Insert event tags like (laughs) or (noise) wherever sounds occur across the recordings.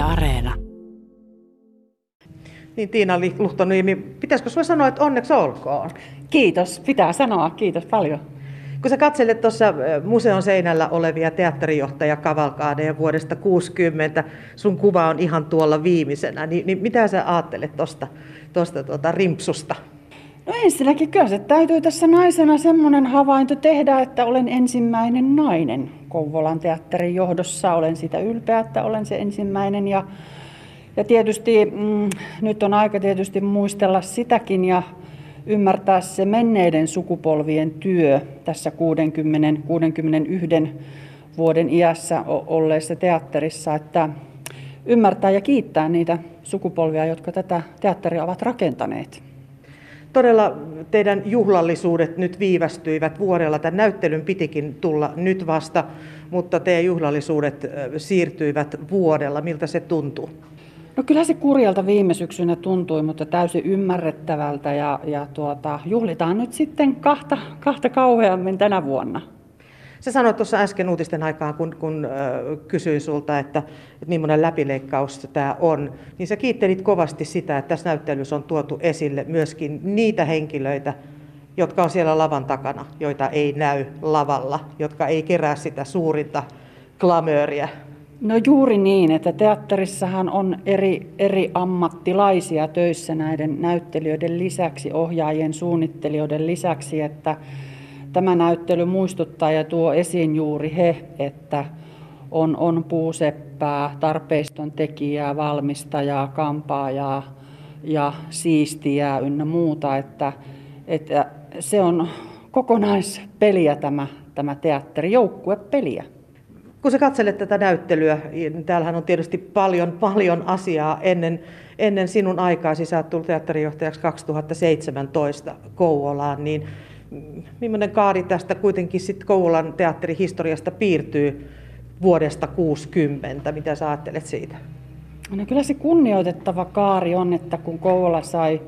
Yle Areena. Niin Tiina Luhtoniemi, pitäisikö sinua sanoa, että onneksi olkoon? Kiitos, pitää sanoa. Kiitos paljon. Kun sä katselet tuossa museon seinällä olevia teatterijohtaja Kavalkaadeja vuodesta 60, sun kuva on ihan tuolla viimeisenä, niin, niin mitä sä ajattelet tuosta tosta, tuota, rimpsusta? No ensinnäkin kyllä se täytyy tässä naisena semmoinen havainto tehdä, että olen ensimmäinen nainen Kouvolan teatterin johdossa. Olen sitä ylpeä, että olen se ensimmäinen ja, ja tietysti mm, nyt on aika tietysti muistella sitäkin ja ymmärtää se menneiden sukupolvien työ tässä 60-61 vuoden iässä olleessa teatterissa, että ymmärtää ja kiittää niitä sukupolvia, jotka tätä teatteria ovat rakentaneet. Todella teidän juhlallisuudet nyt viivästyivät vuodella. Tämän näyttelyn pitikin tulla nyt vasta, mutta teidän juhlallisuudet siirtyivät vuodella. Miltä se tuntuu? No kyllä se kurjalta viime syksynä tuntui, mutta täysin ymmärrettävältä ja, ja tuota, juhlitaan nyt sitten kahta, kahta kauheammin tänä vuonna. Sä sanoit tuossa äsken uutisten aikaan, kun, kun äh, kysyin sulta, että, että millainen läpileikkaus tämä on, niin sä kiittelit kovasti sitä, että tässä näyttelyssä on tuotu esille myöskin niitä henkilöitä, jotka on siellä lavan takana, joita ei näy lavalla, jotka ei kerää sitä suurinta klamööriä. No juuri niin, että teatterissahan on eri, eri ammattilaisia töissä näiden näyttelijöiden lisäksi, ohjaajien, suunnittelijoiden lisäksi, että tämä näyttely muistuttaa ja tuo esiin juuri he, että on, on puuseppää, tarpeiston tekijää, valmistajaa, kampaajaa ja siistijää ynnä muuta, että, että se on kokonaispeliä tämä, tämä teatteri, joukkuepeliä. Kun sä katselet tätä näyttelyä, niin täällähän on tietysti paljon, paljon asiaa ennen, ennen sinun aikaasi. Sä oot tullut teatterijohtajaksi 2017 Kouvolaan, niin millainen kaari tästä kuitenkin sitten Kouvolan teatterihistoriasta piirtyy vuodesta 60? Mitä sä ajattelet siitä? No kyllä se kunnioitettava kaari on, että kun Kouvola sai,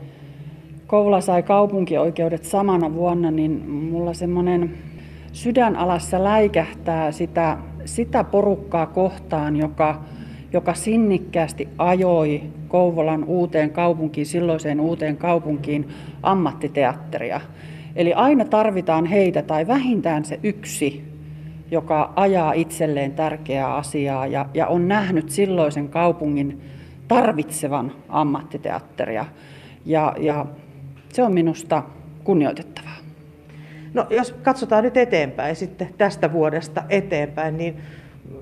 Kouvola sai kaupunkioikeudet samana vuonna, niin mulla semmoinen sydänalassa läikähtää sitä, sitä porukkaa kohtaan, joka, joka sinnikkäästi ajoi Kouvolan uuteen kaupunkiin, silloiseen uuteen kaupunkiin ammattiteatteria. Eli aina tarvitaan heitä tai vähintään se yksi, joka ajaa itselleen tärkeää asiaa ja, ja on nähnyt silloisen kaupungin tarvitsevan ammattiteatteria. Ja, ja se on minusta kunnioitettavaa. No, jos katsotaan nyt eteenpäin, sitten tästä vuodesta eteenpäin, niin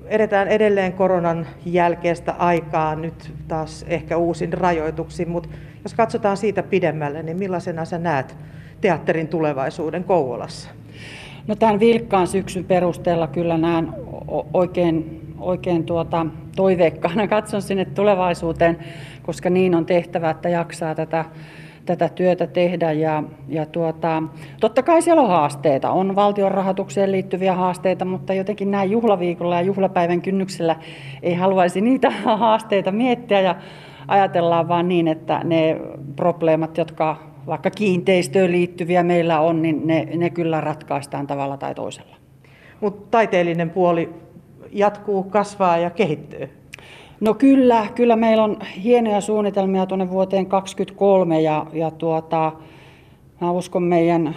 edetään edelleen koronan jälkeistä aikaa, nyt taas ehkä uusin rajoituksiin, mutta jos katsotaan siitä pidemmälle, niin millaisena sä näet teatterin tulevaisuuden Kouvolassa? No tämän vilkkaan syksyn perusteella kyllä näen oikein, oikein tuota, toiveikkaana katson sinne tulevaisuuteen, koska niin on tehtävä, että jaksaa tätä tätä työtä tehdä. Ja, ja tuota, totta kai siellä on haasteita, on valtion rahoitukseen liittyviä haasteita, mutta jotenkin näin juhlaviikolla ja juhlapäivän kynnyksellä ei haluaisi niitä (laughs) haasteita miettiä ja ajatellaan vaan niin, että ne probleemat, jotka vaikka kiinteistöön liittyviä meillä on, niin ne, ne kyllä ratkaistaan tavalla tai toisella. Mutta taiteellinen puoli jatkuu, kasvaa ja kehittyy. No kyllä, kyllä meillä on hienoja suunnitelmia tuonne vuoteen 2023 ja, ja tuota, mä uskon meidän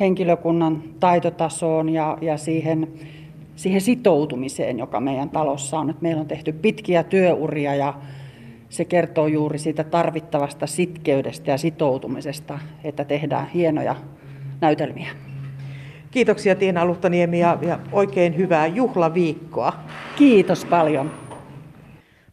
henkilökunnan taitotasoon ja, ja siihen, siihen sitoutumiseen, joka meidän talossa on. Et meillä on tehty pitkiä työuria ja se kertoo juuri siitä tarvittavasta sitkeydestä ja sitoutumisesta, että tehdään hienoja näytelmiä. Kiitoksia Tiina Luhtaniemi ja, ja oikein hyvää juhlaviikkoa. Kiitos paljon.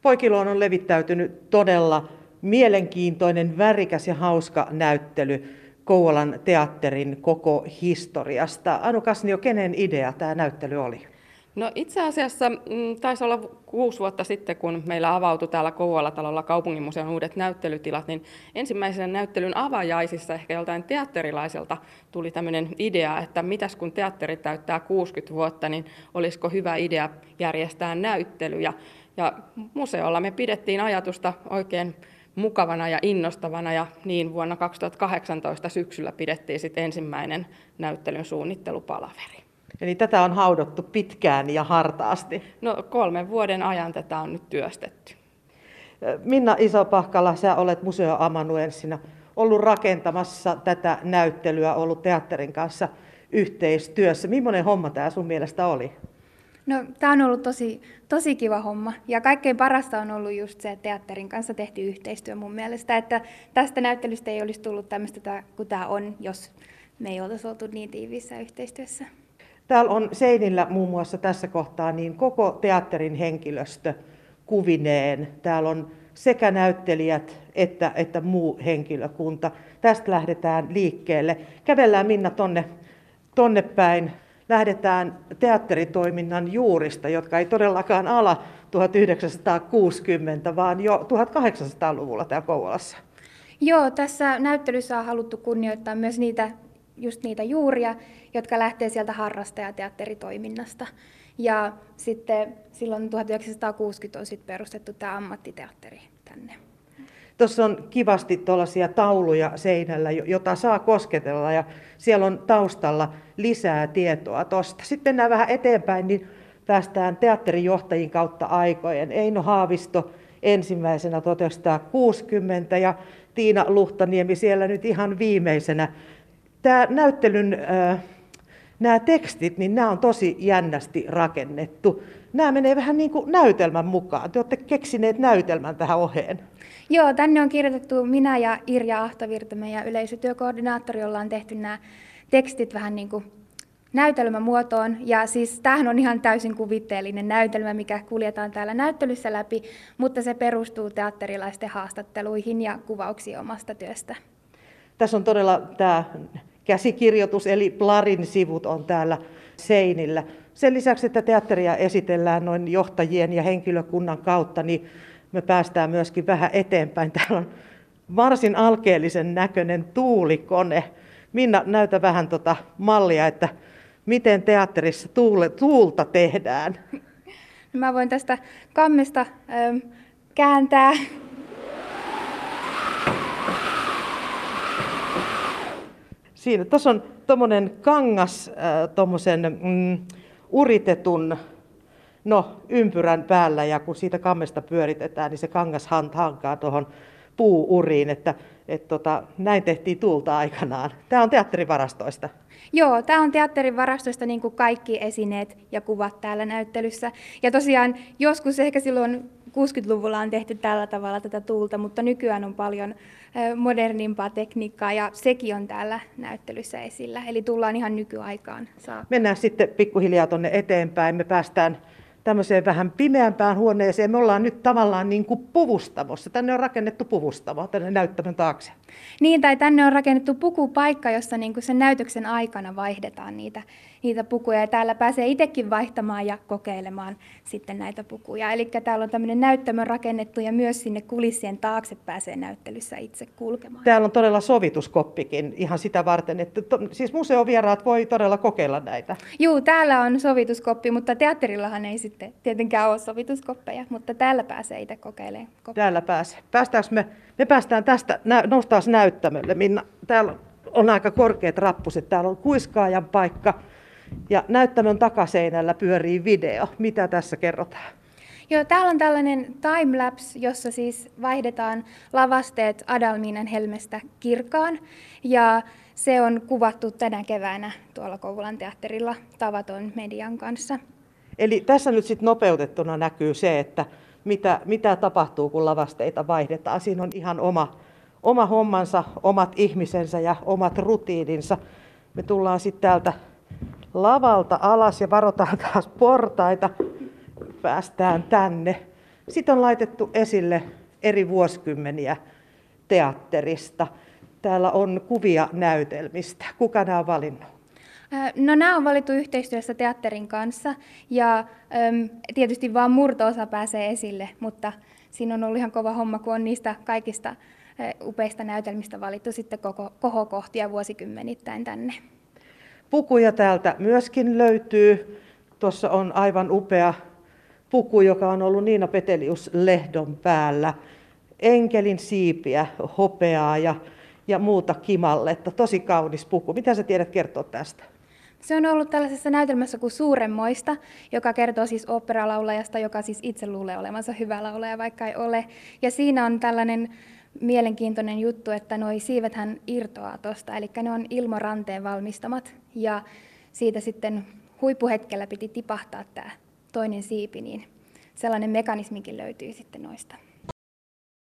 Poikiloon on levittäytynyt todella mielenkiintoinen, värikäs ja hauska näyttely Kouvolan teatterin koko historiasta. Anu Kasnio, kenen idea tämä näyttely oli? No itse asiassa mm, taisi olla kuusi vuotta sitten, kun meillä avautui täällä Kouvola-talolla kaupunginmuseon uudet näyttelytilat, niin ensimmäisen näyttelyn avajaisissa ehkä joltain teatterilaiselta tuli tämmöinen idea, että mitäs kun teatteri täyttää 60 vuotta, niin olisiko hyvä idea järjestää näyttely. Ja ja museolla me pidettiin ajatusta oikein mukavana ja innostavana ja niin vuonna 2018 syksyllä pidettiin sitten ensimmäinen näyttelyn suunnittelupalaveri. Eli tätä on haudottu pitkään ja hartaasti. No kolmen vuoden ajan tätä on nyt työstetty. Minna Isopahkala, sä olet museoamanuenssina ollut rakentamassa tätä näyttelyä, ollut teatterin kanssa yhteistyössä. Millainen homma tämä sun mielestä oli? No, tämä on ollut tosi, tosi kiva homma. Ja kaikkein parasta on ollut just se, että teatterin kanssa tehty yhteistyö mun mielestä. Että tästä näyttelystä ei olisi tullut tämmöistä kuin tämä on, jos me ei oltaisi oltu niin tiiviissä yhteistyössä. Täällä on seinillä muun muassa tässä kohtaa niin koko teatterin henkilöstö kuvineen. Täällä on sekä näyttelijät että, että muu henkilökunta. Tästä lähdetään liikkeelle. Kävellään Minna tonne, tonne päin. Lähdetään teatteritoiminnan juurista, jotka ei todellakaan ala 1960, vaan jo 1800-luvulla täällä Kouvolassa. Joo, tässä näyttelyssä on haluttu kunnioittaa myös niitä, just niitä juuria, jotka lähtee sieltä harrastajateatteritoiminnasta. Ja sitten silloin 1960 on sitten perustettu tämä ammattiteatteri tänne. Tuossa on kivasti tuollaisia tauluja seinällä, jota saa kosketella ja siellä on taustalla lisää tietoa tuosta. Sitten mennään vähän eteenpäin, niin päästään teatterijohtajien kautta aikojen. Eino Haavisto ensimmäisenä 1960 ja Tiina Luhtaniemi siellä nyt ihan viimeisenä. Tämä näyttelyn äh, nämä tekstit, niin nämä on tosi jännästi rakennettu. Nämä menee vähän niin kuin näytelmän mukaan. Te olette keksineet näytelmän tähän oheen. Joo, tänne on kirjoitettu minä ja Irja Ahtovirta, meidän yleisötyökoordinaattori, jolla on tehty nämä tekstit vähän niin kuin näytelmämuotoon. Ja siis tämähän on ihan täysin kuvitteellinen näytelmä, mikä kuljetaan täällä näyttelyssä läpi, mutta se perustuu teatterilaisten haastatteluihin ja kuvauksiin omasta työstä. Tässä on todella tämä käsikirjoitus, eli Plarin sivut on täällä seinillä. Sen lisäksi, että teatteria esitellään noin johtajien ja henkilökunnan kautta, niin me päästään myöskin vähän eteenpäin. Täällä on varsin alkeellisen näköinen tuulikone. Minna, näytä vähän tuota mallia, että miten teatterissa tuule, tuulta tehdään. (laughs) Mä voin tästä kammesta kääntää Siinä, tuossa on tuommoinen kangas, äh, tuommoisen mm, uritetun no, ympyrän päällä ja kun siitä kammesta pyöritetään, niin se kangas hankaa tuohon puuuriin, että et tota, näin tehtiin tuulta aikanaan. Tämä on teatterivarastoista. Joo, tämä on teatterivarastoista niin kuin kaikki esineet ja kuvat täällä näyttelyssä. Ja tosiaan joskus ehkä silloin 60-luvulla on tehty tällä tavalla tätä tuulta, mutta nykyään on paljon modernimpaa tekniikkaa ja sekin on täällä näyttelyssä esillä. Eli tullaan ihan nykyaikaan saakka. Mennään sitten pikkuhiljaa tuonne eteenpäin. Me päästään tämmöiseen vähän pimeämpään huoneeseen. Me ollaan nyt tavallaan niin kuin puvustamossa. Tänne on rakennettu puvustamo tänne näyttämön taakse. Niin, tai tänne on rakennettu pukupaikka, jossa niin kuin sen näytöksen aikana vaihdetaan niitä, niitä pukuja. Ja täällä pääsee itsekin vaihtamaan ja kokeilemaan sitten näitä pukuja. Eli täällä on tämmöinen näyttämö rakennettu ja myös sinne kulissien taakse pääsee näyttelyssä itse kulkemaan. Täällä on todella sovituskoppikin ihan sitä varten, että to, siis museovieraat voi todella kokeilla näitä. Joo, täällä on sovituskoppi, mutta teatterillahan ei sitten tietenkään ole sovituskoppeja, mutta täällä pääsee itse kokeilemaan. Koppia. Täällä pääsee. Päästäänkö me, me päästään tästä, noustaan näyttämölle. Minna, täällä on aika korkeat rappuset, täällä on kuiskaajan paikka ja näyttämön takaseinällä pyörii video. Mitä tässä kerrotaan? Joo, täällä on tällainen timelapse, jossa siis vaihdetaan lavasteet Adalmiinan helmestä kirkaan. Ja se on kuvattu tänä keväänä tuolla Kouvolan teatterilla tavaton median kanssa. Eli tässä nyt sitten nopeutettuna näkyy se, että mitä, mitä tapahtuu, kun lavasteita vaihdetaan. Siinä on ihan oma, oma hommansa, omat ihmisensä ja omat rutiininsa. Me tullaan sitten täältä lavalta alas ja varotaan taas portaita. Päästään tänne. Sitten on laitettu esille eri vuosikymmeniä teatterista. Täällä on kuvia näytelmistä. Kuka nämä on valinnut? No nämä on valittu yhteistyössä teatterin kanssa ja äm, tietysti vain murto-osa pääsee esille, mutta siinä on ollut ihan kova homma, kun on niistä kaikista upeista näytelmistä valittu sitten koko kohokohtia vuosikymmenittäin tänne. Pukuja täältä myöskin löytyy. Tuossa on aivan upea puku, joka on ollut Niina Petelius lehdon päällä. Enkelin siipiä, hopeaa ja, ja muuta kimalletta. Tosi kaunis puku. Mitä sä tiedät kertoa tästä? Se on ollut tällaisessa näytelmässä kuin Suuremmoista, joka kertoo siis operalaulajasta, joka siis itse luulee olevansa hyvä laulaja, vaikka ei ole. Ja siinä on tällainen mielenkiintoinen juttu, että nuo siivethän irtoaa tuosta, eli ne on ilmoranteen valmistamat. Ja siitä sitten huippuhetkellä piti tipahtaa tämä toinen siipi, niin sellainen mekanismikin löytyy sitten noista.